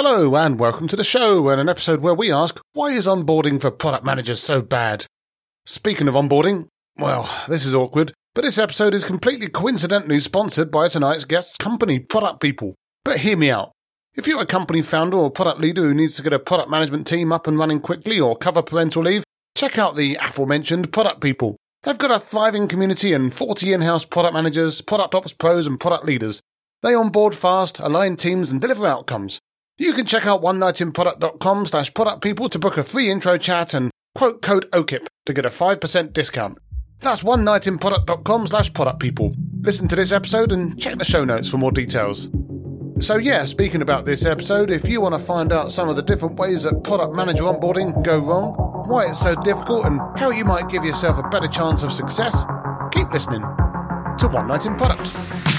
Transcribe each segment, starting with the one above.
Hello, and welcome to the show, and an episode where we ask why is onboarding for product managers so bad? Speaking of onboarding, well, this is awkward, but this episode is completely coincidentally sponsored by tonight's guest's company, Product People. But hear me out. If you're a company founder or product leader who needs to get a product management team up and running quickly or cover parental leave, check out the aforementioned Product People. They've got a thriving community and 40 in house product managers, product ops pros, and product leaders. They onboard fast, align teams, and deliver outcomes. You can check out onenightinproduct.com slash product people to book a free intro chat and quote code OKIP to get a 5% discount. That's onenightinproduct.com slash product people. Listen to this episode and check the show notes for more details. So yeah, speaking about this episode, if you want to find out some of the different ways that product manager onboarding can go wrong, why it's so difficult and how you might give yourself a better chance of success, keep listening to One Night in Product.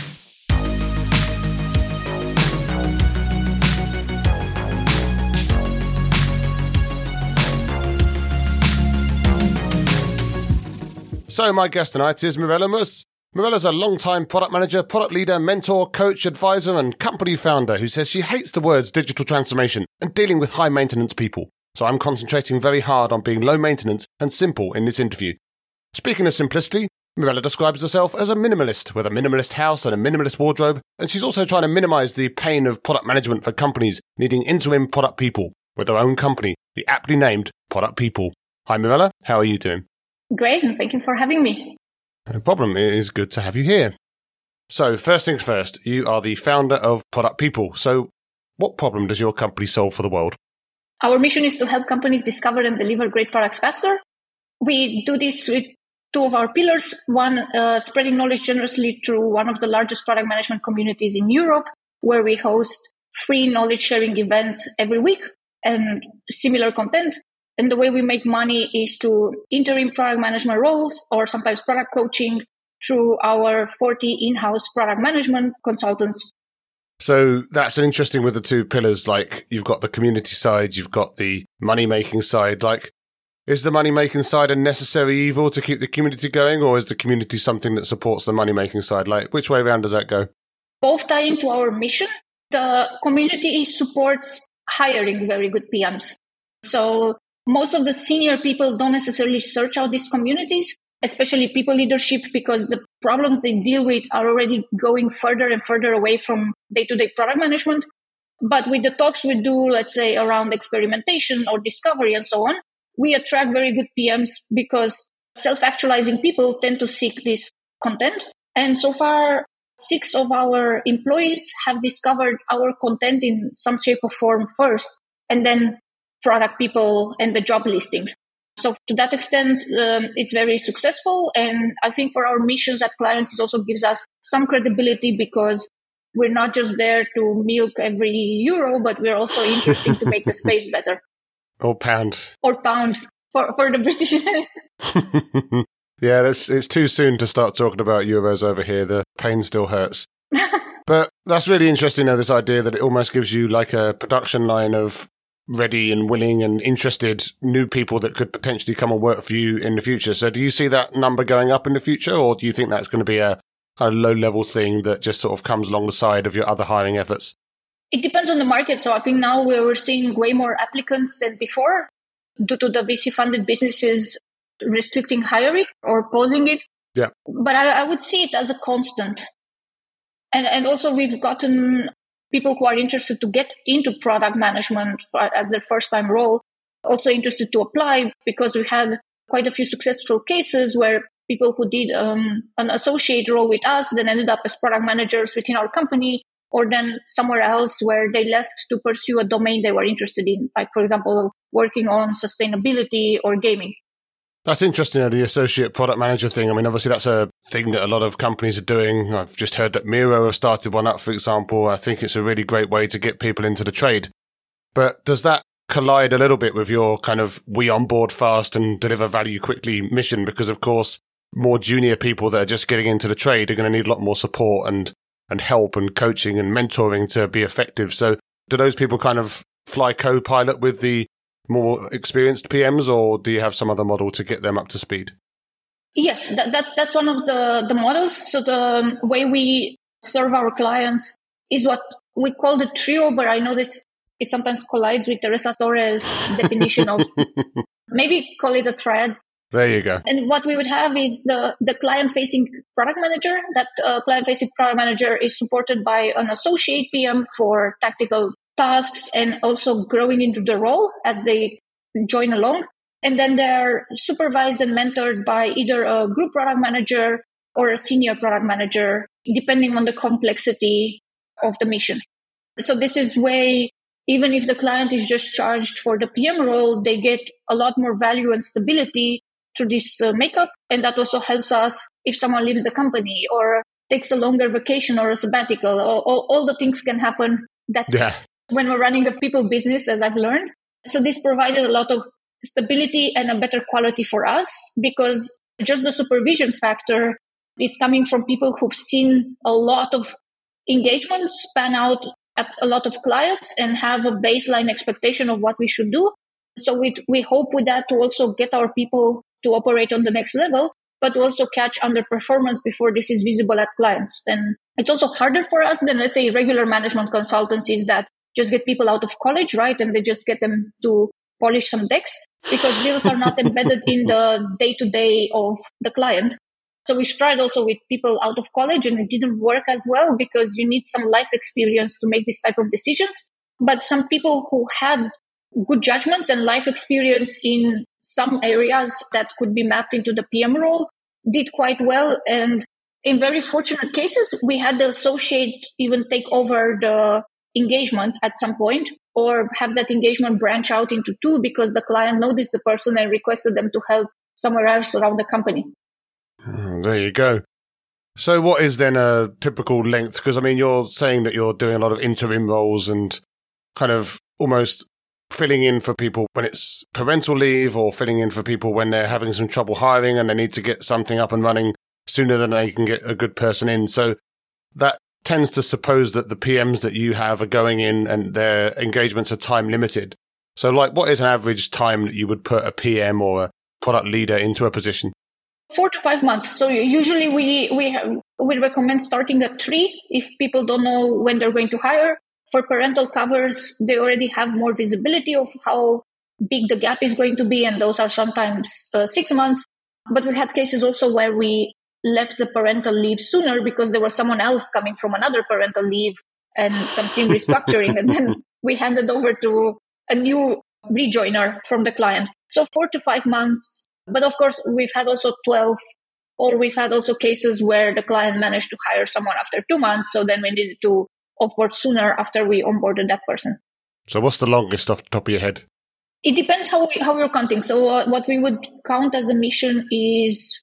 So, my guest tonight is Mirela Mus. Mirela's a long-time product manager, product leader, mentor, coach, advisor, and company founder who says she hates the words digital transformation and dealing with high maintenance people. So, I'm concentrating very hard on being low maintenance and simple in this interview. Speaking of simplicity, Mirela describes herself as a minimalist with a minimalist house and a minimalist wardrobe, and she's also trying to minimize the pain of product management for companies needing interim product people with their own company, the aptly named Product People. Hi, Mirela. How are you doing? Great, and thank you for having me. No problem. It is good to have you here. So, first things first, you are the founder of Product People. So, what problem does your company solve for the world? Our mission is to help companies discover and deliver great products faster. We do this with two of our pillars. One, uh, spreading knowledge generously through one of the largest product management communities in Europe, where we host free knowledge sharing events every week and similar content. And the way we make money is to interim product management roles or sometimes product coaching through our 40 in-house product management consultants. So that's interesting with the two pillars. Like you've got the community side, you've got the money making side. Like, is the money making side a necessary evil to keep the community going, or is the community something that supports the money making side? Like, which way around does that go? Both tie into our mission. The community supports hiring very good PMs. So most of the senior people don't necessarily search out these communities, especially people leadership, because the problems they deal with are already going further and further away from day to day product management. But with the talks we do, let's say around experimentation or discovery and so on, we attract very good PMs because self actualizing people tend to seek this content. And so far, six of our employees have discovered our content in some shape or form first. And then product people and the job listings. So to that extent, um, it's very successful. And I think for our missions at clients, it also gives us some credibility because we're not just there to milk every euro, but we're also interesting to make the space better. Or pound. Or pound for, for the British. yeah, it's, it's too soon to start talking about euros over here. The pain still hurts. but that's really interesting, though, this idea that it almost gives you like a production line of ready and willing and interested new people that could potentially come and work for you in the future. So do you see that number going up in the future or do you think that's going to be a, a low level thing that just sort of comes along the side of your other hiring efforts? It depends on the market. So I think now we're seeing way more applicants than before due to the VC funded businesses restricting hiring or pausing it. Yeah. But I, I would see it as a constant. And, and also we've gotten people who are interested to get into product management as their first time role also interested to apply because we had quite a few successful cases where people who did um, an associate role with us then ended up as product managers within our company or then somewhere else where they left to pursue a domain they were interested in like for example working on sustainability or gaming that's interesting, the associate product manager thing. I mean, obviously, that's a thing that a lot of companies are doing. I've just heard that Miro have started one up, for example. I think it's a really great way to get people into the trade. But does that collide a little bit with your kind of we onboard fast and deliver value quickly mission? Because, of course, more junior people that are just getting into the trade are going to need a lot more support and, and help and coaching and mentoring to be effective. So, do those people kind of fly co pilot with the more experienced PMs, or do you have some other model to get them up to speed? Yes, that, that that's one of the, the models. So the way we serve our clients is what we call the trio, but I know this it sometimes collides with Teresa Torres' definition of maybe call it a thread. There you go. And what we would have is the, the client facing product manager. That uh, client facing product manager is supported by an associate PM for tactical tasks and also growing into the role as they join along. And then they're supervised and mentored by either a group product manager or a senior product manager, depending on the complexity of the mission. So this is way, even if the client is just charged for the PM role, they get a lot more value and stability through this uh, makeup. And that also helps us if someone leaves the company or takes a longer vacation or a sabbatical, all, all the things can happen that yeah. When we're running a people business, as I've learned. So this provided a lot of stability and a better quality for us because just the supervision factor is coming from people who've seen a lot of engagement span out at a lot of clients and have a baseline expectation of what we should do. So we, we hope with that to also get our people to operate on the next level, but also catch underperformance before this is visible at clients. And it's also harder for us than, let's say, regular management consultancies that just get people out of college, right? And they just get them to polish some decks because deals are not embedded in the day to day of the client. So we tried also with people out of college and it didn't work as well because you need some life experience to make this type of decisions. But some people who had good judgment and life experience in some areas that could be mapped into the PM role did quite well. And in very fortunate cases, we had the associate even take over the engagement at some point or have that engagement branch out into two because the client noticed the person and requested them to help somewhere else around the company. Hmm, there you go. So, what is then a typical length? Because I mean, you're saying that you're doing a lot of interim roles and kind of almost filling in for people when it's parental leave or filling in for people when they're having some trouble hiring and they need to get something up and running sooner than they can get a good person in. So, that tends to suppose that the PMs that you have are going in and their engagements are time limited. So, like, what is an average time that you would put a PM or a product leader into a position? Four to five months. So usually we we have, we recommend starting at three if people don't know when they're going to hire. For parental covers, they already have more visibility of how big the gap is going to be, and those are sometimes uh, six months. But we had cases also where we left the parental leave sooner because there was someone else coming from another parental leave and some team restructuring. and then we handed over to a new rejoiner from the client. So four to five months. But of course, we've had also 12 or we've had also cases where the client managed to hire someone after two months. So then we needed to offboard sooner after we onboarded that person. So what's the longest off the top of your head? It depends how we, how we're counting. So uh, what we would count as a mission is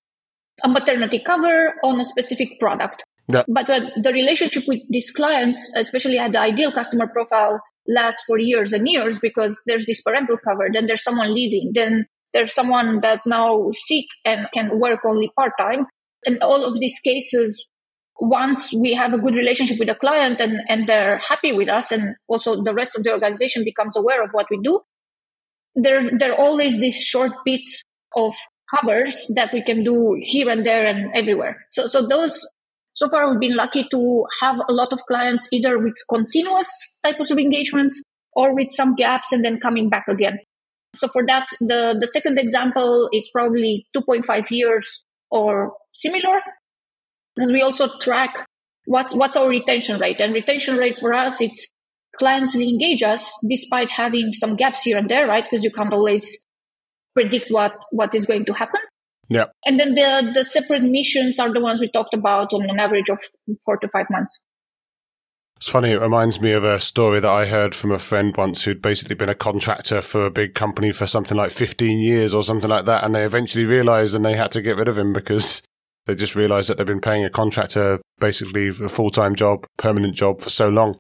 a maternity cover on a specific product. Yeah. But the relationship with these clients, especially at the ideal customer profile, lasts for years and years because there's this parental cover, then there's someone leaving, then there's someone that's now sick and can work only part time. And all of these cases, once we have a good relationship with the client and, and they're happy with us, and also the rest of the organization becomes aware of what we do, there, there are always these short bits of covers that we can do here and there and everywhere. So, so those, so far we've been lucky to have a lot of clients either with continuous types of engagements or with some gaps and then coming back again. So for that, the, the second example is probably 2.5 years or similar because we also track what's, what's our retention rate and retention rate for us, it's clients re-engage us despite having some gaps here and there, right? Because you can't always predict what what is going to happen. Yeah. And then the the separate missions are the ones we talked about on an average of four to five months. It's funny, it reminds me of a story that I heard from a friend once who'd basically been a contractor for a big company for something like 15 years or something like that. And they eventually realized and they had to get rid of him because they just realized that they've been paying a contractor basically a full time job, permanent job for so long.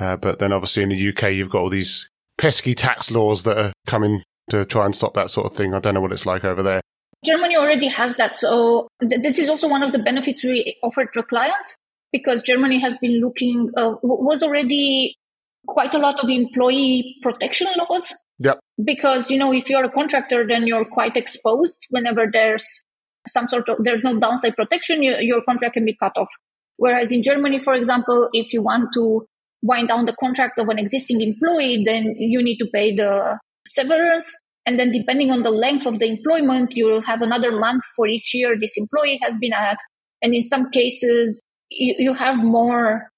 Uh, but then obviously in the UK, you've got all these pesky tax laws that are coming to try and stop that sort of thing? I don't know what it's like over there. Germany already has that. So th- this is also one of the benefits we offer to clients because Germany has been looking, uh, was already quite a lot of employee protection laws. Yep. Because, you know, if you're a contractor, then you're quite exposed whenever there's some sort of, there's no downside protection, you, your contract can be cut off. Whereas in Germany, for example, if you want to wind down the contract of an existing employee, then you need to pay the severance. And then depending on the length of the employment, you'll have another month for each year this employee has been at. And in some cases, you, you have more,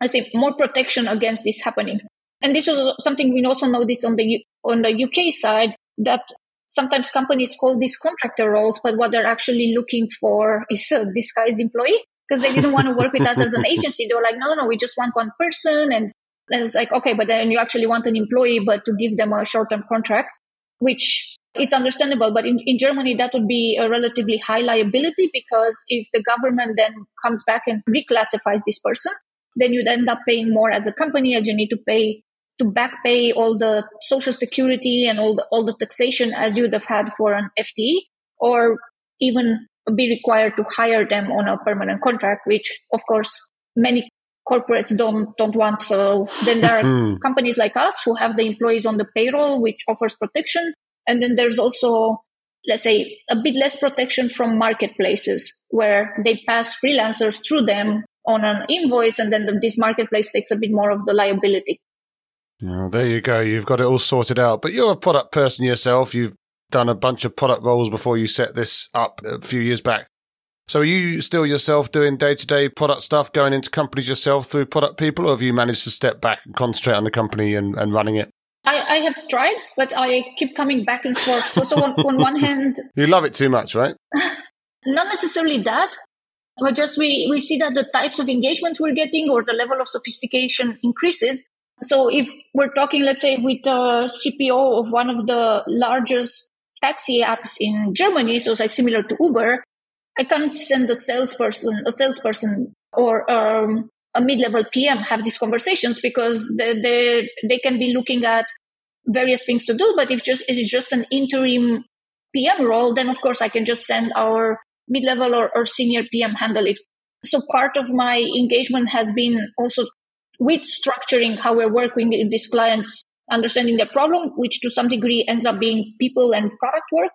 I say, more protection against this happening. And this is something we also noticed on the on the UK side that sometimes companies call these contractor roles, but what they're actually looking for is a disguised employee because they didn't want to work with us as an agency. They were like, no, no, no, we just want one person. And then it's like, okay, but then you actually want an employee, but to give them a short term contract, which it's understandable. But in, in Germany, that would be a relatively high liability because if the government then comes back and reclassifies this person, then you'd end up paying more as a company as you need to pay to back pay all the social security and all the all the taxation as you would have had for an FTE, or even be required to hire them on a permanent contract, which of course many corporates don't don't want. So then there are hmm. companies like us who have the employees on the payroll, which offers protection, and then there's also let's say a bit less protection from marketplaces where they pass freelancers through them on an invoice and then the, this marketplace takes a bit more of the liability well, there you go. You've got it all sorted out. But you're a product person yourself. You've done a bunch of product roles before you set this up a few years back. So are you still yourself doing day to day product stuff, going into companies yourself through product people, or have you managed to step back and concentrate on the company and, and running it? I, I, have tried, but I keep coming back and forth. So, so on, on one hand, you love it too much, right? Not necessarily that, but just we, we see that the types of engagement we're getting or the level of sophistication increases. So if we're talking, let's say, with the CPO of one of the largest taxi apps in Germany, so it's like similar to Uber, I can't send a salesperson, a salesperson or um, a mid-level PM have these conversations because they, they, they can be looking at various things to do. But if just it's just an interim PM role, then of course I can just send our mid-level or, or senior PM handle it. So part of my engagement has been also with structuring how we're working with these clients, understanding their problem, which to some degree ends up being people and product work.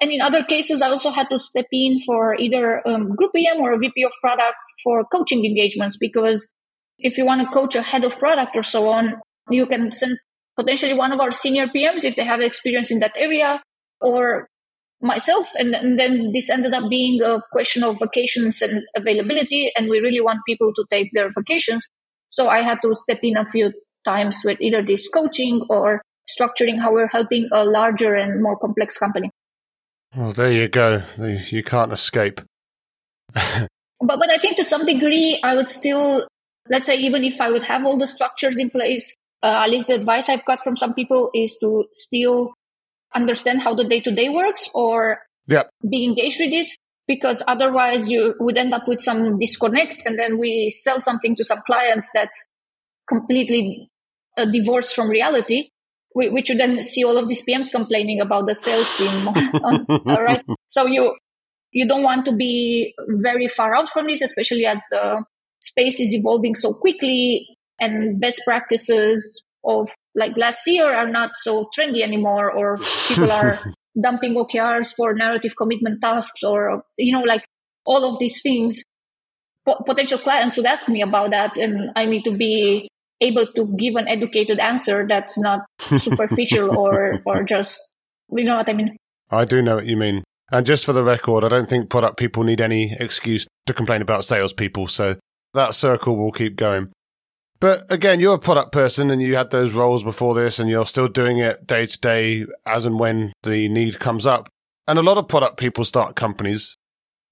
And in other cases, I also had to step in for either um, group PM or a VP of product for coaching engagements because if you want to coach a head of product or so on, you can send potentially one of our senior PMs if they have experience in that area or myself. And, and then this ended up being a question of vacations and availability. And we really want people to take their vacations. So I had to step in a few times with either this coaching or structuring how we're helping a larger and more complex company. Well, there you go. You can't escape. but but I think to some degree, I would still, let's say, even if I would have all the structures in place, uh, at least the advice I've got from some people is to still understand how the day to day works or yep. be engaged with this because otherwise you would end up with some disconnect and then we sell something to some clients that's completely uh, divorced from reality which you then see all of these PMs complaining about the sales team. Um, all right. So you, you don't want to be very far out from this, especially as the space is evolving so quickly and best practices of like last year are not so trendy anymore or people are dumping OKRs for narrative commitment tasks or, you know, like all of these things. potential clients would ask me about that and I need to be able to give an educated answer that's not superficial or, or just, you know what I mean? I do know what you mean. And just for the record, I don't think product people need any excuse to complain about salespeople. So that circle will keep going. But again, you're a product person and you had those roles before this and you're still doing it day to day as and when the need comes up. And a lot of product people start companies.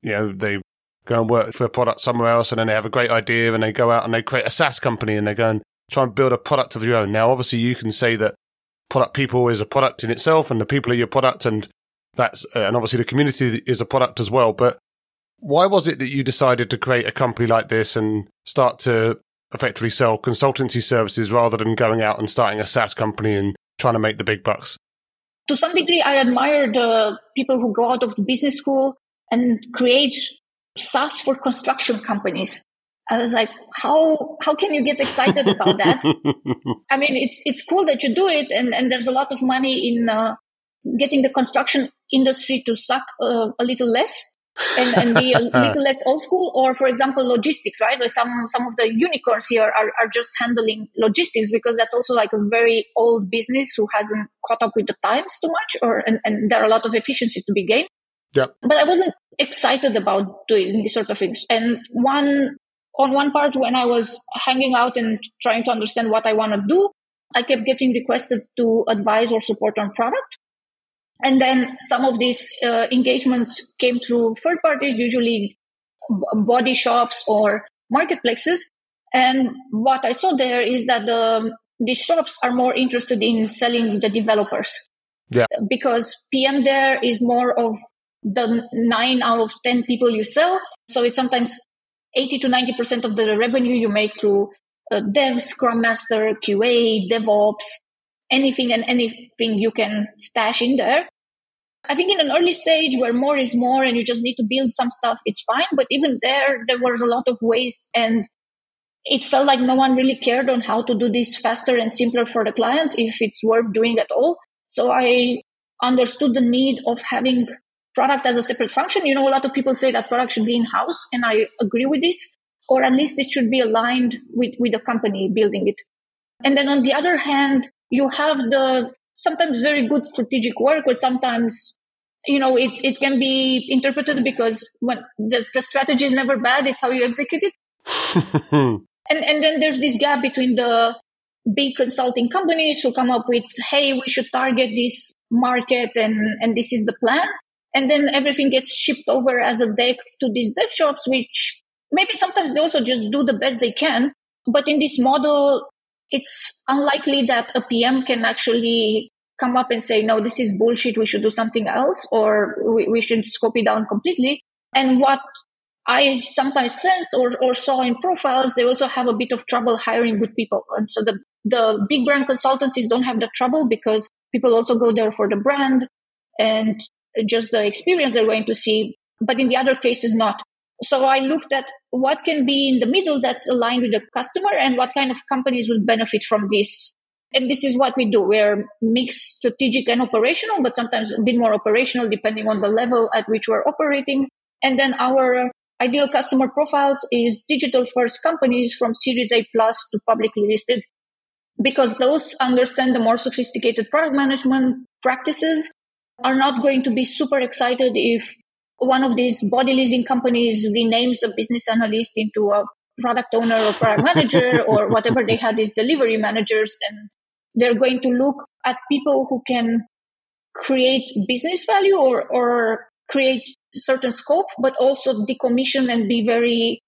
You know, they go and work for a product somewhere else and then they have a great idea and they go out and they create a SaaS company and they go and try and build a product of your own. Now, obviously you can say that product people is a product in itself and the people are your product and that's, uh, and obviously the community is a product as well. But why was it that you decided to create a company like this and start to effectively sell consultancy services rather than going out and starting a SaaS company and trying to make the big bucks? To some degree, I admire the people who go out of the business school and create SaaS for construction companies. I was like, how how can you get excited about that? I mean, it's it's cool that you do it, and and there's a lot of money in uh, getting the construction industry to suck uh, a little less. and, and be a little less old school or for example logistics right like some some of the unicorns here are, are just handling logistics because that's also like a very old business who hasn't caught up with the times too much or and, and there are a lot of efficiencies to be gained yeah but i wasn't excited about doing these sort of things and one on one part when i was hanging out and trying to understand what i want to do i kept getting requested to advise or support on product and then some of these uh, engagements came through third parties, usually body shops or marketplaces. And what I saw there is that the, the shops are more interested in selling the developers. Yeah. Because PM there is more of the nine out of 10 people you sell. So it's sometimes 80 to 90% of the revenue you make through uh, dev, scrum master, QA, DevOps, anything and anything you can stash in there. I think in an early stage where more is more and you just need to build some stuff, it's fine. But even there, there was a lot of waste and it felt like no one really cared on how to do this faster and simpler for the client if it's worth doing at all. So I understood the need of having product as a separate function. You know, a lot of people say that product should be in house, and I agree with this, or at least it should be aligned with, with the company building it. And then on the other hand, you have the sometimes very good strategic work, or sometimes you know it, it can be interpreted because when the, the strategy is never bad, it's how you execute it. and and then there's this gap between the big consulting companies who come up with, hey, we should target this market and and this is the plan. And then everything gets shipped over as a deck to these dev shops, which maybe sometimes they also just do the best they can. But in this model, it's unlikely that a PM can actually come up and say, no, this is bullshit. We should do something else or we, we should scope it down completely. And what I sometimes sensed or, or saw in profiles, they also have a bit of trouble hiring good people. And so the, the big brand consultancies don't have the trouble because people also go there for the brand and just the experience they're going to see. But in the other cases, not. So I looked at what can be in the middle that's aligned with the customer and what kind of companies will benefit from this. And this is what we do. We're mixed strategic and operational, but sometimes a bit more operational depending on the level at which we're operating. And then our ideal customer profiles is digital first companies from Series A plus to publicly listed because those understand the more sophisticated product management practices are not going to be super excited if one of these body leasing companies renames a business analyst into a product owner or product manager or whatever they had is delivery managers and they're going to look at people who can create business value or, or create certain scope, but also decommission and be very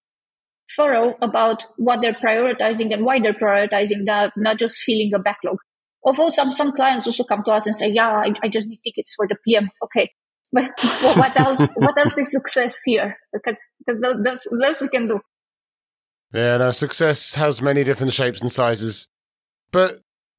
thorough about what they're prioritizing and why they're prioritizing that, not just filling a backlog. Although some, some clients also come to us and say, yeah, I, I just need tickets for the PM. Okay. But what else, what else is success here? Because, because those, those we can do. Yeah, no, success has many different shapes and sizes. But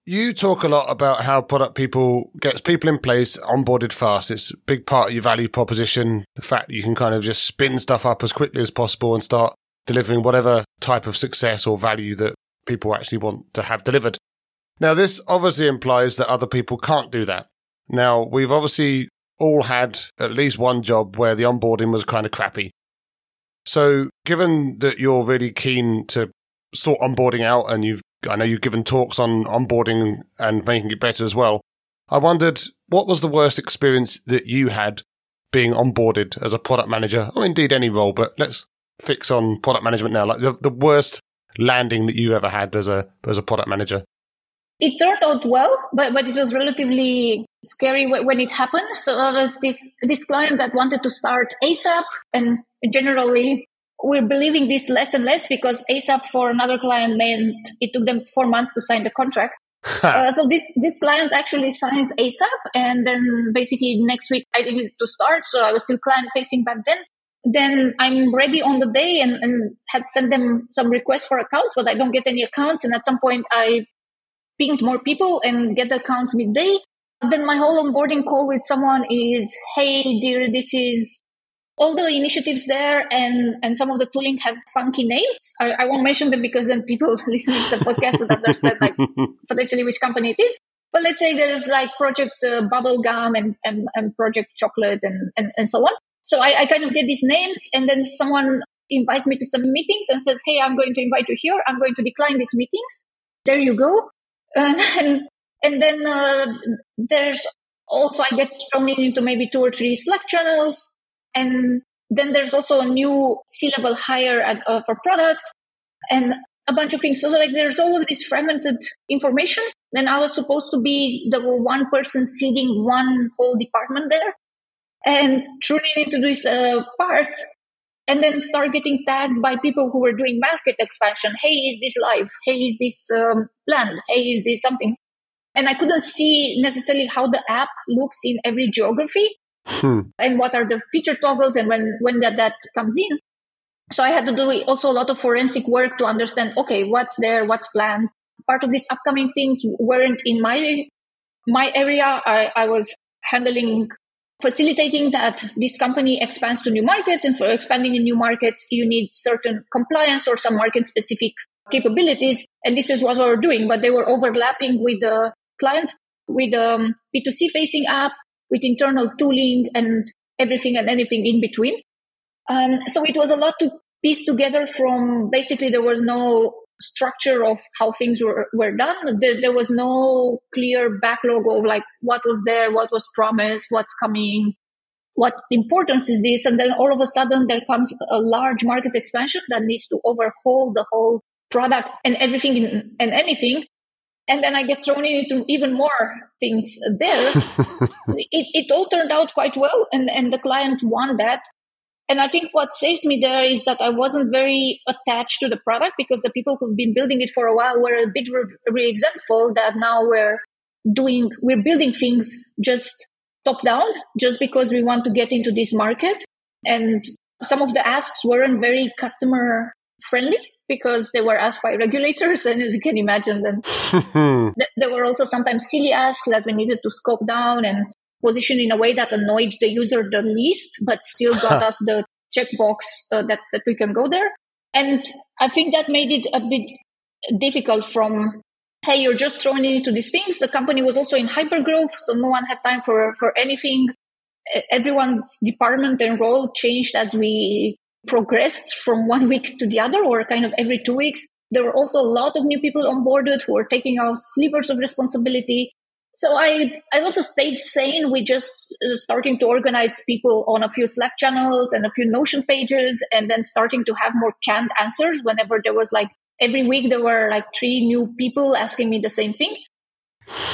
you talk a lot about how product people gets people in place onboarded fast. It's a big part of your value proposition. The fact that you can kind of just spin stuff up as quickly as possible and start delivering whatever type of success or value that people actually want to have delivered. Now, this obviously implies that other people can't do that. Now, we've obviously all had at least one job where the onboarding was kind of crappy. So, given that you're really keen to sort onboarding out and you've I know you've given talks on onboarding and making it better as well. I wondered what was the worst experience that you had being onboarded as a product manager, or indeed any role, but let's fix on product management now. Like the, the worst landing that you ever had as a as a product manager. It turned out well, but but it was relatively scary when it happened. So there was this this client that wanted to start ASAP, and generally we're believing this less and less because ASAP for another client meant it took them four months to sign the contract. uh, so this this client actually signs ASAP, and then basically next week I needed to start. So I was still client facing back then. Then I'm ready on the day and, and had sent them some requests for accounts, but I don't get any accounts. And at some point I pinged more people and get the accounts midday. Then my whole onboarding call with someone is, Hey, dear, this is all the initiatives there and, and some of the tooling have funky names. I, I won't mention them because then people listening to the podcast would understand like potentially which company it is. But let's say there's like Project uh, Bubblegum and, and, and Project Chocolate and, and, and so on. So I, I kind of get these names and then someone invites me to some meetings and says, Hey, I'm going to invite you here. I'm going to decline these meetings. There you go. And, and, and then uh, there's also, I get thrown into maybe two or three Slack channels. And then there's also a new C level hire at, uh, for product and a bunch of things. So, so, like there's all of this fragmented information. Then I was supposed to be the one person seeding one whole department there and tuning into these uh, parts and then start getting tagged by people who were doing market expansion. Hey, is this live? Hey, is this um, planned? Hey, is this something? And I couldn't see necessarily how the app looks in every geography hmm. and what are the feature toggles and when, when that, that comes in. So I had to do also a lot of forensic work to understand, okay, what's there, what's planned. Part of these upcoming things weren't in my, my area. I, I was handling facilitating that this company expands to new markets. And for expanding in new markets, you need certain compliance or some market specific capabilities. And this is what we were doing, but they were overlapping with the client, with um, B2C facing app, with internal tooling and everything and anything in between. Um, so it was a lot to piece together from basically there was no structure of how things were, were done. There, there, was no clear backlog of like what was there, what was promised, what's coming, what importance is this. And then all of a sudden there comes a large market expansion that needs to overhaul the whole product and everything in, and anything. And then I get thrown into even more things there. it, it all turned out quite well and, and the client won that. And I think what saved me there is that I wasn't very attached to the product because the people who've been building it for a while were a bit re- resentful that now we're doing, we're building things just top down, just because we want to get into this market. And some of the asks weren't very customer friendly because they were asked by regulators. And as you can imagine, then th- there were also sometimes silly asks that we needed to scope down and positioned in a way that annoyed the user the least, but still got us the checkbox uh, that, that we can go there. And I think that made it a bit difficult from, hey, you're just thrown into these things. The company was also in hypergrowth, so no one had time for, for anything. Everyone's department and role changed as we progressed from one week to the other, or kind of every two weeks. There were also a lot of new people onboarded who were taking out slivers of responsibility. So I, I also stayed sane. With just uh, starting to organize people on a few Slack channels and a few Notion pages, and then starting to have more canned answers whenever there was like every week there were like three new people asking me the same thing,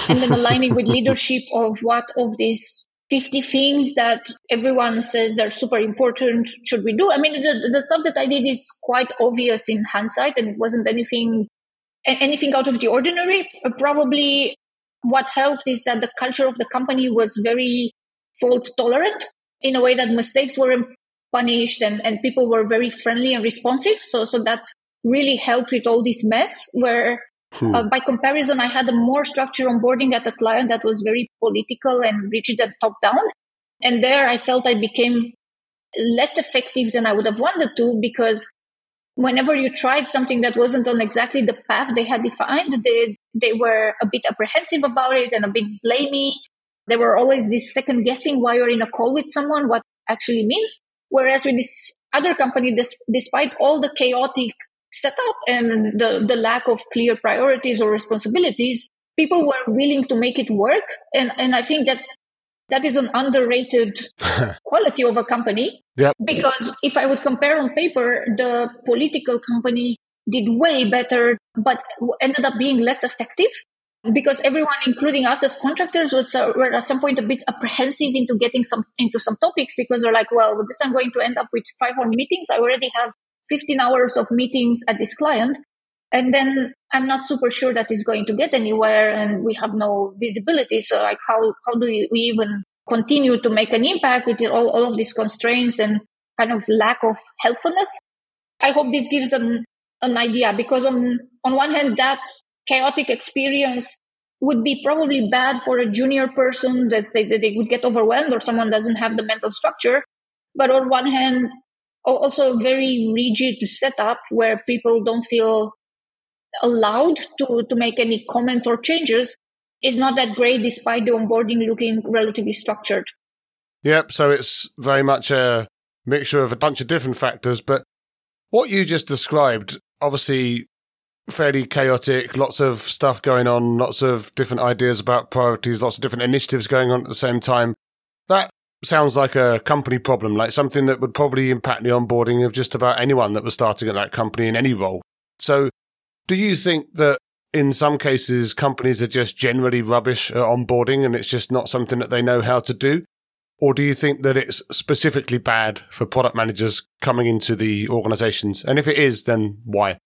and then aligning with leadership of what of these 50 things that everyone says they're super important should we do. I mean the, the stuff that i did is quite obvious in hindsight and it wasn't anything anything out of the ordinary. Probably what helped is that the culture of the company was very fault tolerant in a way that mistakes weren't punished and, and people were very friendly and responsive. So, so that really helped with all this mess where hmm. uh, by comparison, I had a more structured onboarding at a client that was very political and rigid and top down. And there I felt I became less effective than I would have wanted to because whenever you tried something that wasn't on exactly the path they had defined, they, they were a bit apprehensive about it and a bit blamey. There were always this second guessing why you're in a call with someone, what actually means. Whereas with this other company, this, despite all the chaotic setup and the, the lack of clear priorities or responsibilities, people were willing to make it work. And, and I think that that is an underrated quality of a company. Yep. Because if I would compare on paper, the political company did way better, but ended up being less effective because everyone, including us as contractors, was, uh, were at some point a bit apprehensive into getting some into some topics because they're like, well, this I'm going to end up with five more meetings. I already have 15 hours of meetings at this client. And then I'm not super sure that it's going to get anywhere and we have no visibility. So like how, how do we even continue to make an impact with all, all of these constraints and kind of lack of helpfulness? I hope this gives an, an idea because on, on one hand, that chaotic experience would be probably bad for a junior person that they, that they would get overwhelmed or someone doesn't have the mental structure. But on one hand, also a very rigid setup where people don't feel allowed to, to make any comments or changes is not that great despite the onboarding looking relatively structured. Yep. So it's very much a mixture of a bunch of different factors. But what you just described, obviously fairly chaotic, lots of stuff going on, lots of different ideas about priorities, lots of different initiatives going on at the same time. That sounds like a company problem, like something that would probably impact the onboarding of just about anyone that was starting at that company in any role. So do you think that in some cases companies are just generally rubbish at onboarding and it's just not something that they know how to do? Or do you think that it's specifically bad for product managers coming into the organizations? And if it is, then why?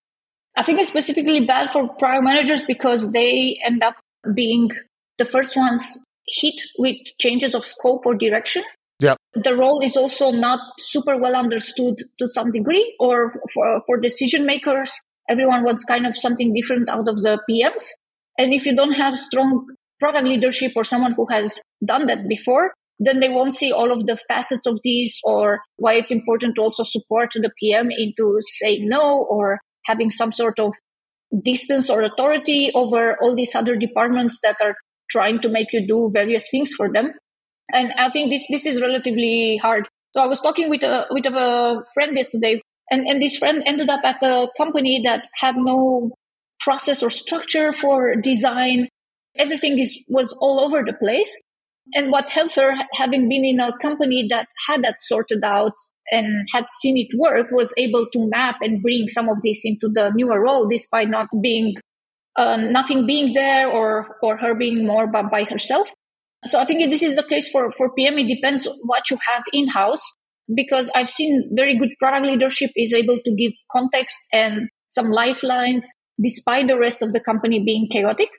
I think it's specifically bad for product managers because they end up being the first ones hit with changes of scope or direction. Yeah. The role is also not super well understood to some degree, or for, for decision makers, everyone wants kind of something different out of the PMs. And if you don't have strong product leadership or someone who has done that before, then they won't see all of the facets of this or why it's important to also support the PM into saying no or having some sort of distance or authority over all these other departments that are trying to make you do various things for them. And I think this this is relatively hard. So I was talking with a with a friend yesterday, and, and this friend ended up at a company that had no process or structure for design. Everything is was all over the place. And what helped her, having been in a company that had that sorted out and had seen it work, was able to map and bring some of this into the newer role, despite not being um, nothing being there or or her being more by, by herself. So I think this is the case for for PM. It depends what you have in house because I've seen very good product leadership is able to give context and some lifelines despite the rest of the company being chaotic.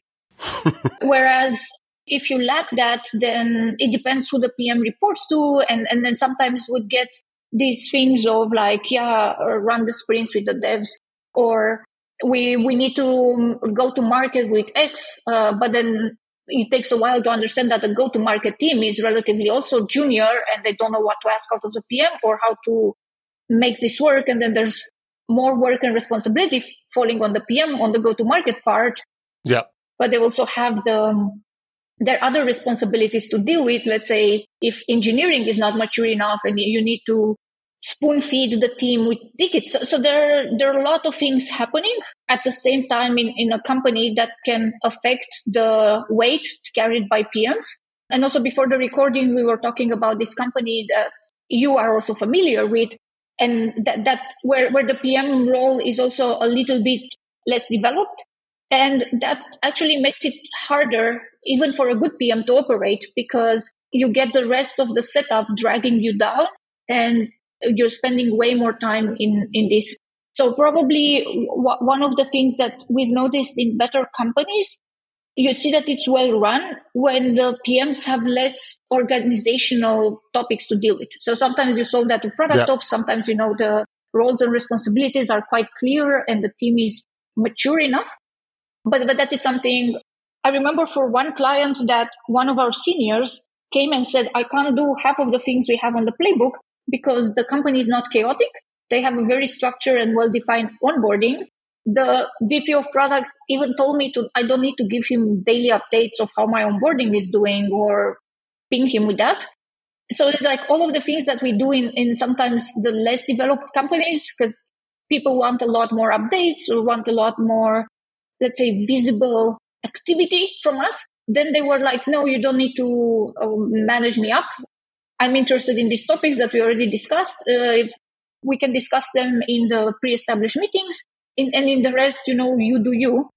Whereas if you lack that, then it depends who the PM reports to, and and then sometimes would get these things of like yeah, run the sprints with the devs or we we need to go to market with X, uh, but then it takes a while to understand that the go to market team is relatively also junior and they don't know what to ask out of the PM or how to make this work. And then there's more work and responsibility falling on the PM on the go to market part. Yeah. But they also have the there are other responsibilities to deal with. Let's say if engineering is not mature enough and you need to spoon feed the team with tickets. So, so, there, there are a lot of things happening at the same time in, in a company that can affect the weight carried by PMs. And also before the recording, we were talking about this company that you are also familiar with and that, that where, where the PM role is also a little bit less developed. And that actually makes it harder even for a good PM to operate because you get the rest of the setup dragging you down and you're spending way more time in, in this. So probably w- one of the things that we've noticed in better companies, you see that it's well run when the PMs have less organizational topics to deal with. So sometimes you solve that to product yeah. ops. Sometimes, you know, the roles and responsibilities are quite clear and the team is mature enough. But, but that is something I remember for one client that one of our seniors came and said, I can't do half of the things we have on the playbook because the company is not chaotic. They have a very structured and well defined onboarding. The VP of product even told me to, I don't need to give him daily updates of how my onboarding is doing or ping him with that. So it's like all of the things that we do in, in sometimes the less developed companies because people want a lot more updates or want a lot more, let's say, visible activity from us. Then they were like, no, you don't need to uh, manage me up. I'm interested in these topics that we already discussed. Uh, we can discuss them in the pre-established meetings. In, and in the rest, you know, you do you,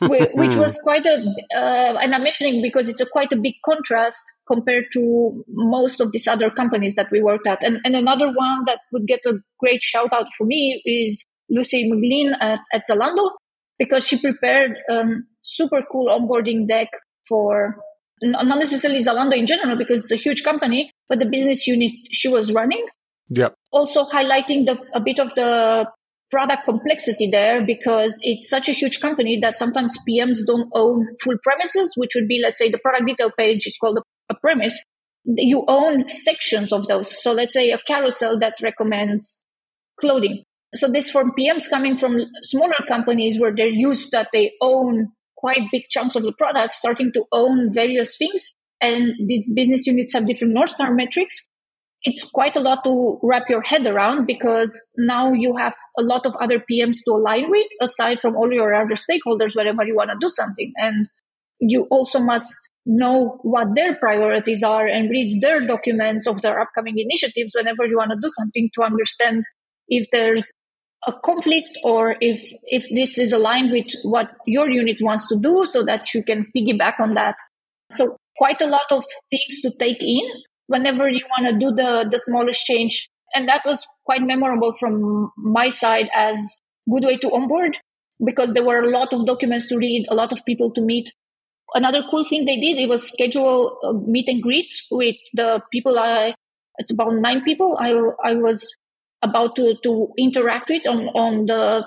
which was quite a, uh, and I'm mentioning because it's a quite a big contrast compared to most of these other companies that we worked at. And, and another one that would get a great shout out for me is Lucy McLean at, at Zalando because she prepared um, super cool onboarding deck for not necessarily Zalando in general because it's a huge company, but the business unit she was running. Yep. Also highlighting the a bit of the product complexity there because it's such a huge company that sometimes PMs don't own full premises, which would be, let's say, the product detail page is called a, a premise. You own sections of those. So let's say a carousel that recommends clothing. So this from PMs coming from smaller companies where they're used that they own quite big chunks of the product, starting to own various things and these business units have different North Star metrics, it's quite a lot to wrap your head around because now you have a lot of other PMs to align with aside from all your other stakeholders whenever you want to do something. And you also must know what their priorities are and read their documents of their upcoming initiatives whenever you want to do something to understand if there's a conflict or if if this is aligned with what your unit wants to do so that you can piggyback on that. So quite a lot of things to take in whenever you want to do the the smallest change. And that was quite memorable from my side as good way to onboard because there were a lot of documents to read a lot of people to meet. Another cool thing they did it was schedule meet and greet with the people i it's about nine people. I i was about to to interact with on on the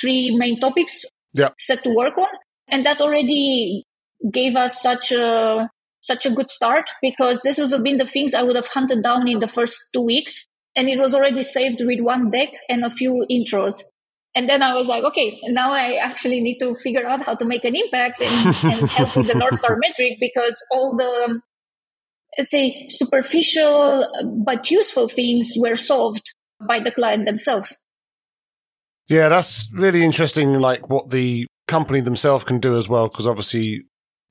three main topics yeah. set to work on and that already gave us such a such a good start because this would have been the things I would have hunted down in the first two weeks. And it was already saved with one deck and a few intros. And then I was like, okay, now I actually need to figure out how to make an impact and, and help with the North Star metric because all the, let's say, superficial but useful things were solved by the client themselves. Yeah, that's really interesting, like what the company themselves can do as well, because obviously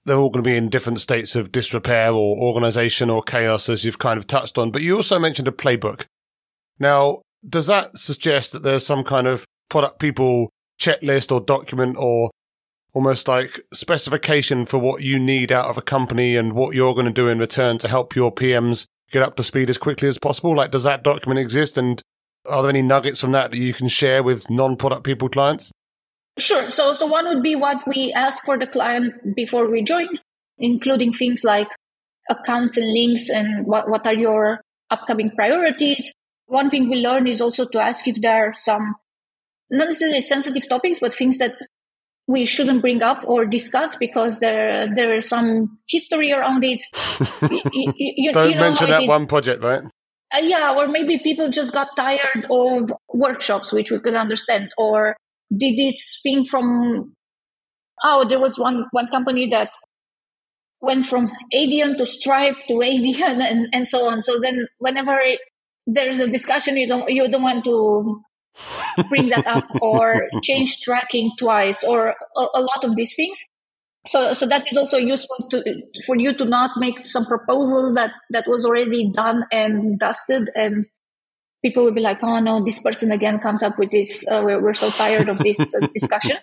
they're all going to be in different states of disrepair or organization or chaos, as you've kind of touched on. But you also mentioned a playbook. Now, does that suggest that there's some kind of product people checklist or document or almost like specification for what you need out of a company and what you're going to do in return to help your PMs get up to speed as quickly as possible? Like, does that document exist? And are there any nuggets from that that you can share with non product people clients? Sure. So, so one would be what we ask for the client before we join, including things like accounts and links and what, what are your upcoming priorities. One thing we learn is also to ask if there are some not necessarily sensitive topics, but things that we shouldn't bring up or discuss because there there is some history around it. you, you, Don't you know mention that one project, right? Uh, yeah, or maybe people just got tired of workshops, which we could understand, or did this thing from oh there was one one company that went from Adyen to Stripe to Adyen and, and so on. So then whenever there's a discussion you don't you don't want to bring that up or change tracking twice or a, a, lot of these things. So so that is also useful to for you to not make some proposals that that was already done and dusted and people will be like, oh no, this person again comes up with this. Uh, we're, we're so tired of this uh, discussion.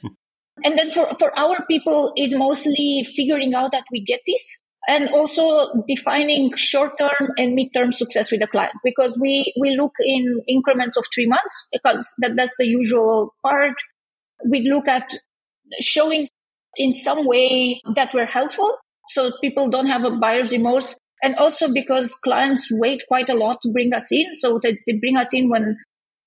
And then for, for our people is mostly figuring out that we get this and also defining short-term and mid-term success with the client because we, we look in increments of three months because that, that's the usual part. We look at showing in some way that we're helpful. So people don't have a buyer's remorse. And also because clients wait quite a lot to bring us in. So they, they bring us in when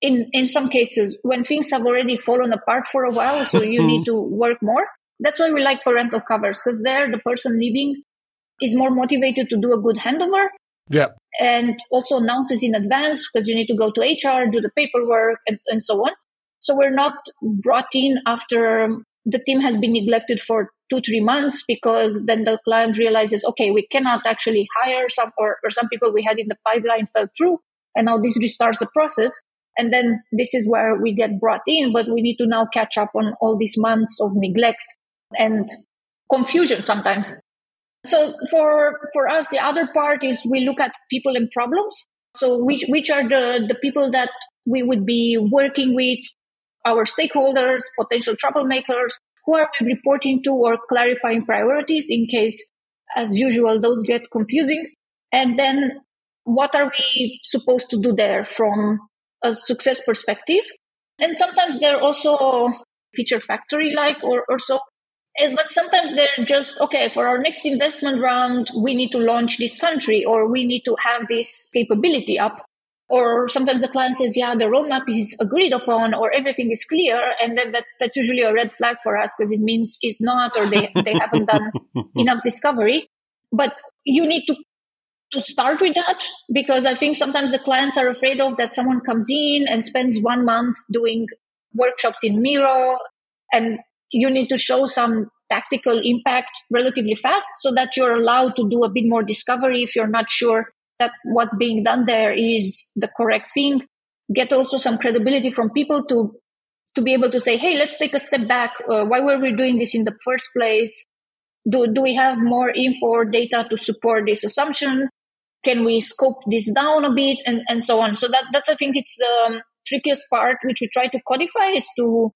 in in some cases when things have already fallen apart for a while so you mm-hmm. need to work more. That's why we like parental covers because there the person leaving is more motivated to do a good handover. Yeah. And also announces in advance because you need to go to hr do the paperwork and, and so on. So we're not brought in after the team has been neglected for two three months because then the client realizes okay we cannot actually hire some or, or some people we had in the pipeline fell through and now this restarts the process. And then this is where we get brought in but we need to now catch up on all these months of neglect and confusion sometimes. So for for us the other part is we look at people and problems. So which which are the the people that we would be working with our stakeholders potential troublemakers who are we reporting to or clarifying priorities in case, as usual, those get confusing? And then what are we supposed to do there from a success perspective? And sometimes they're also feature factory like or, or so. And, But sometimes they're just, okay, for our next investment round, we need to launch this country or we need to have this capability up. Or sometimes the client says, yeah, the roadmap is agreed upon or everything is clear. And then that, that's usually a red flag for us because it means it's not or they, they haven't done enough discovery. But you need to to start with that because I think sometimes the clients are afraid of that someone comes in and spends one month doing workshops in Miro and you need to show some tactical impact relatively fast so that you're allowed to do a bit more discovery if you're not sure that what's being done there is the correct thing. Get also some credibility from people to to be able to say, hey, let's take a step back. Uh, why were we doing this in the first place? Do, do we have more info or data to support this assumption? Can we scope this down a bit and, and so on? So that, that's, I think it's the um, trickiest part, which we try to codify is to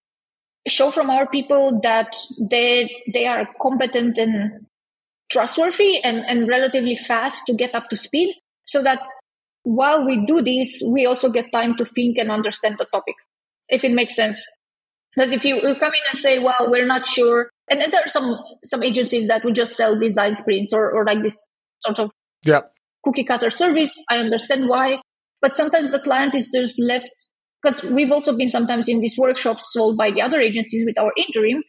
show from our people that they, they are competent and trustworthy and, and relatively fast to get up to speed so that while we do this, we also get time to think and understand the topic if it makes sense. Because if you, you come in and say, well, we're not sure, and then there are some some agencies that would just sell design sprints or, or like this sort of yeah. cookie cutter service. I understand why. But sometimes the client is just left because we've also been sometimes in these workshops sold by the other agencies with our interim.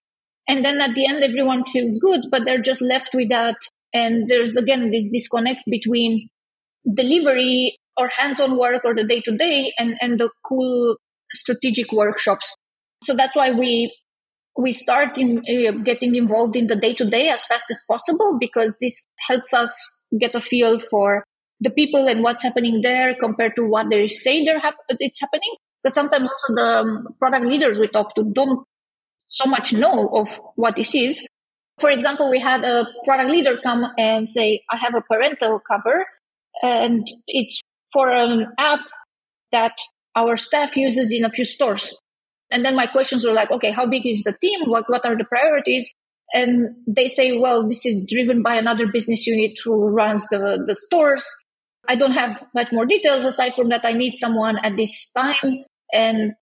And then at the end, everyone feels good, but they're just left with that. And there's again this disconnect between delivery or hands on work or the day to day and and the cool strategic workshops. So that's why we we start in uh, getting involved in the day to day as fast as possible because this helps us get a feel for the people and what's happening there compared to what they say they're hap- it's happening. Because sometimes also the um, product leaders we talk to don't so much know of what this is. For example, we had a product leader come and say, I have a parental cover and it's for an app that our staff uses in a few stores. And then my questions were like, okay, how big is the team? What, what are the priorities? And they say, well, this is driven by another business unit who runs the, the stores. I don't have much more details aside from that. I need someone at this time and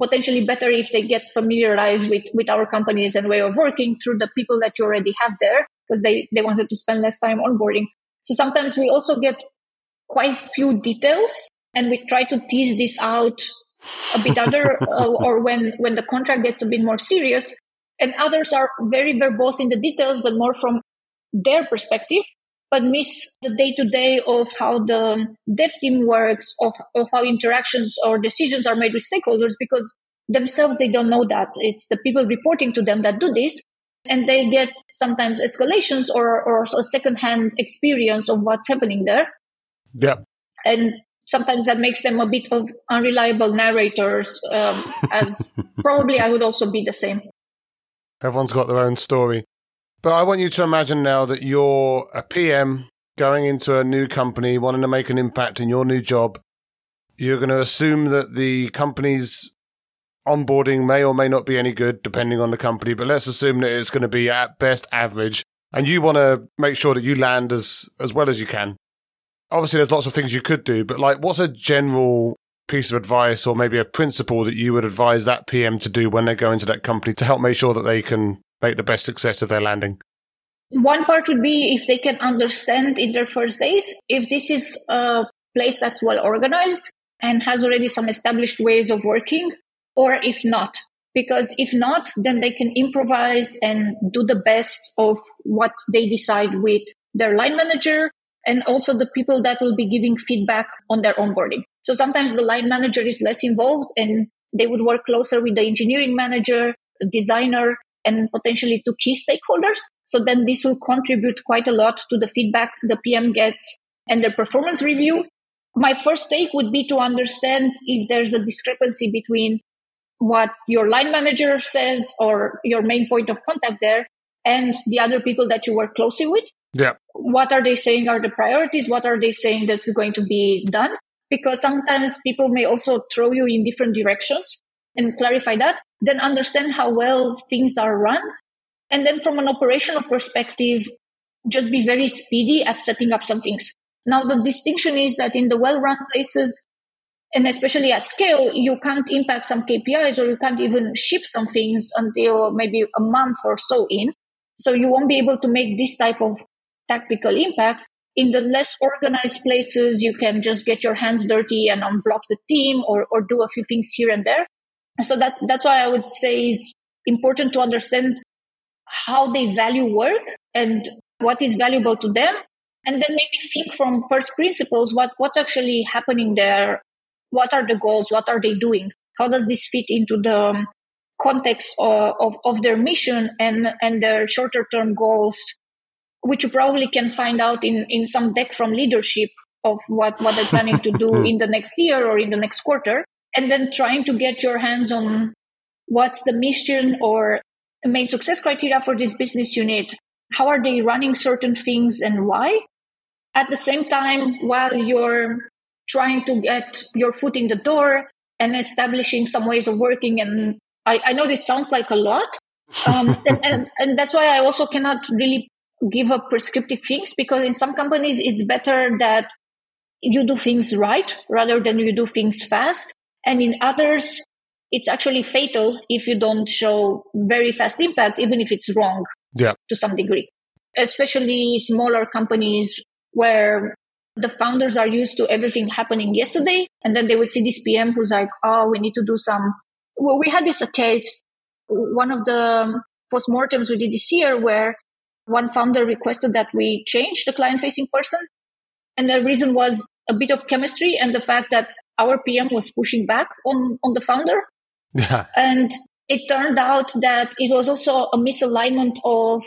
potentially better if they get familiarized with, with our companies and way of working through the people that you already have there because they, they wanted to spend less time onboarding. So sometimes we also get quite few details and we try to tease this out a bit other uh, or when when the contract gets a bit more serious. And others are very verbose in the details but more from their perspective but miss the day to day of how the dev team works of, of how interactions or decisions are made with stakeholders because themselves they don't know that. It's the people reporting to them that do this and they get sometimes escalations or, or a second-hand experience of what's happening there yeah and sometimes that makes them a bit of unreliable narrators, um, as probably I would also be the same. Everyone's got their own story. But I want you to imagine now that you're a PM going into a new company, wanting to make an impact in your new job. You're going to assume that the company's onboarding may or may not be any good, depending on the company, but let's assume that it's going to be at best average. And you want to make sure that you land as, as well as you can obviously there's lots of things you could do, but like what's a general piece of advice or maybe a principle that you would advise that PM to do when they go into that company to help make sure that they can make the best success of their landing? One part would be if they can understand in their first days if this is a place that's well organized and has already some established ways of working, or if not. Because if not, then they can improvise and do the best of what they decide with their line manager and also the people that will be giving feedback on their onboarding. So sometimes the line manager is less involved and they would work closer with the engineering manager, designer, and potentially to key stakeholders. So then this will contribute quite a lot to the feedback the PM gets and their performance review. My first take would be to understand if there's a discrepancy between what your line manager says or your main point of contact there and the other people that you work closely with. Yeah. What are they saying are the priorities? What are they saying that's going to be done? Because sometimes people may also throw you in different directions and clarify that. Then understand how well things are run. And then from an operational perspective, just be very speedy at setting up some things. Now, the distinction is that in the well run places, and especially at scale, you can't impact some KPIs or you can't even ship some things until maybe a month or so in. So you won't be able to make this type of tactical impact. In the less organized places, you can just get your hands dirty and unblock the team or, or do a few things here and there. So that, that's why I would say it's important to understand how they value work and what is valuable to them. And then maybe think from first principles, what, what's actually happening there? What are the goals? What are they doing? How does this fit into the um, context of, of, of their mission and, and their shorter term goals, which you probably can find out in, in some deck from leadership of what, what they're planning to do hmm. in the next year or in the next quarter. And then trying to get your hands on what's the mission or the main success criteria for this business unit. How are they running certain things and why? At the same time, while you're trying to get your foot in the door and establishing some ways of working and I, I know this sounds like a lot. Um, and, and, and that's why I also cannot really give up prescriptive things because in some companies it's better that you do things right rather than you do things fast. And in others, it's actually fatal if you don't show very fast impact, even if it's wrong yeah. to some degree. Especially smaller companies where the founders are used to everything happening yesterday. And then they would see this PM who's like, oh, we need to do some well, we had this case, one of the postmortems we did this year where one founder requested that we change the client facing person. And the reason was a bit of chemistry and the fact that our PM was pushing back on, on the founder. Yeah. And it turned out that it was also a misalignment of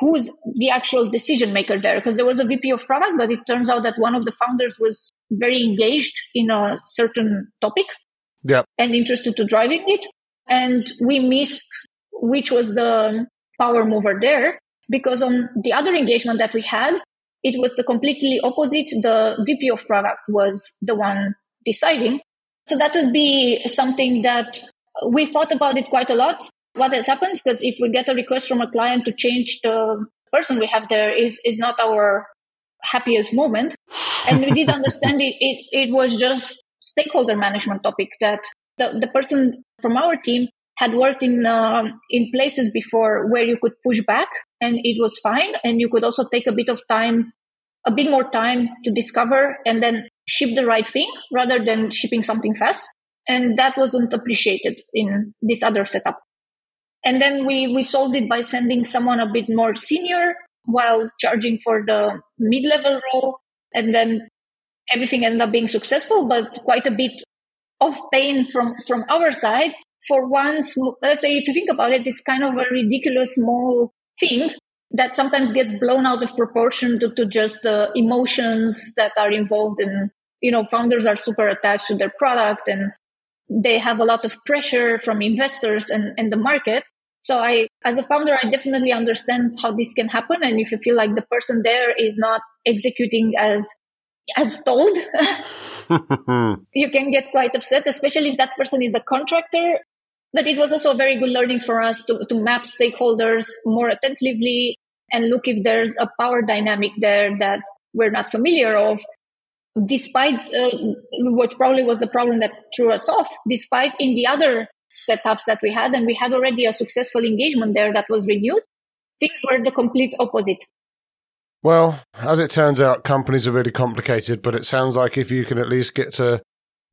who's the actual decision maker there because there was a VP of product, but it turns out that one of the founders was very engaged in a certain topic and interested to driving it. And we missed which was the power mover there because on the other engagement that we had, it was the completely opposite. The VP of product was the one deciding. So that would be something that we thought about it quite a lot. What has happened? Because if we get a request from a client to change the person we have there is, is not our happiest moment. And we did understand it, it, it was just stakeholder management topic that the, the person from our team had worked in uh, in places before where you could push back and it was fine and you could also take a bit of time a bit more time to discover and then ship the right thing rather than shipping something fast and that wasn't appreciated in this other setup and then we we solved it by sending someone a bit more senior while charging for the mid-level role and then everything ended up being successful, but quite a bit of pain from, from our side for once. Let's say, if you think about it, it's kind of a ridiculous small thing that sometimes gets blown out of proportion to, to just the emotions that are involved in, you know, founders are super attached to their product and they have a lot of pressure from investors and, and the market. So I, as a founder, I definitely understand how this can happen. And if you feel like the person there is not executing as as told, you can get quite upset, especially if that person is a contractor. But it was also a very good learning for us to, to map stakeholders more attentively and look if there's a power dynamic there that we're not familiar of. Despite uh, what probably was the problem that threw us off, despite in the other setups that we had, and we had already a successful engagement there that was renewed, things were the complete opposite. Well, as it turns out, companies are really complicated, but it sounds like if you can at least get to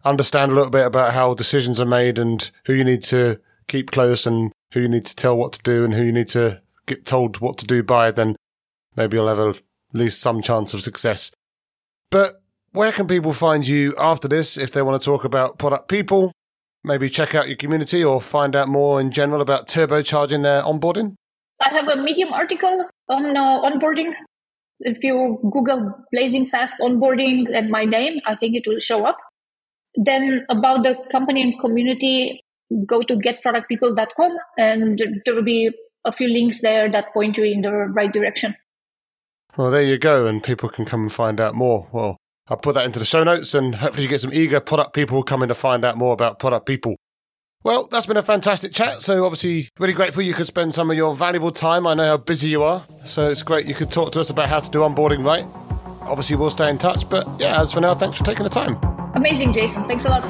understand a little bit about how decisions are made and who you need to keep close and who you need to tell what to do and who you need to get told what to do by, then maybe you'll have at least some chance of success. But where can people find you after this if they want to talk about product people? Maybe check out your community or find out more in general about turbocharging their onboarding? I have a Medium article on uh, onboarding if you Google Blazing Fast onboarding and my name, I think it will show up. Then about the company and community, go to getproductpeople.com and there will be a few links there that point you in the right direction. Well, there you go, and people can come and find out more. Well, I'll put that into the show notes, and hopefully you get some eager product people coming to find out more about product people. Well, that's been a fantastic chat. So, obviously, really grateful you could spend some of your valuable time. I know how busy you are. So, it's great you could talk to us about how to do onboarding right. Obviously, we'll stay in touch. But yeah, as for now, thanks for taking the time. Amazing, Jason. Thanks a lot.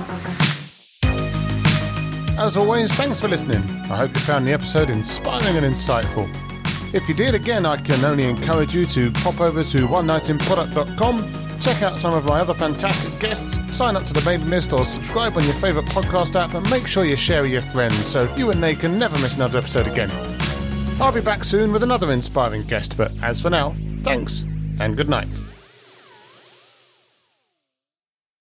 As always, thanks for listening. I hope you found the episode inspiring and insightful. If you did, again, I can only encourage you to pop over to one oneknightinproduct.com Check out some of my other fantastic guests, sign up to the mailing list, or subscribe on your favourite podcast app, and make sure you share with your friends so you and they can never miss another episode again. I'll be back soon with another inspiring guest, but as for now, thanks and good night.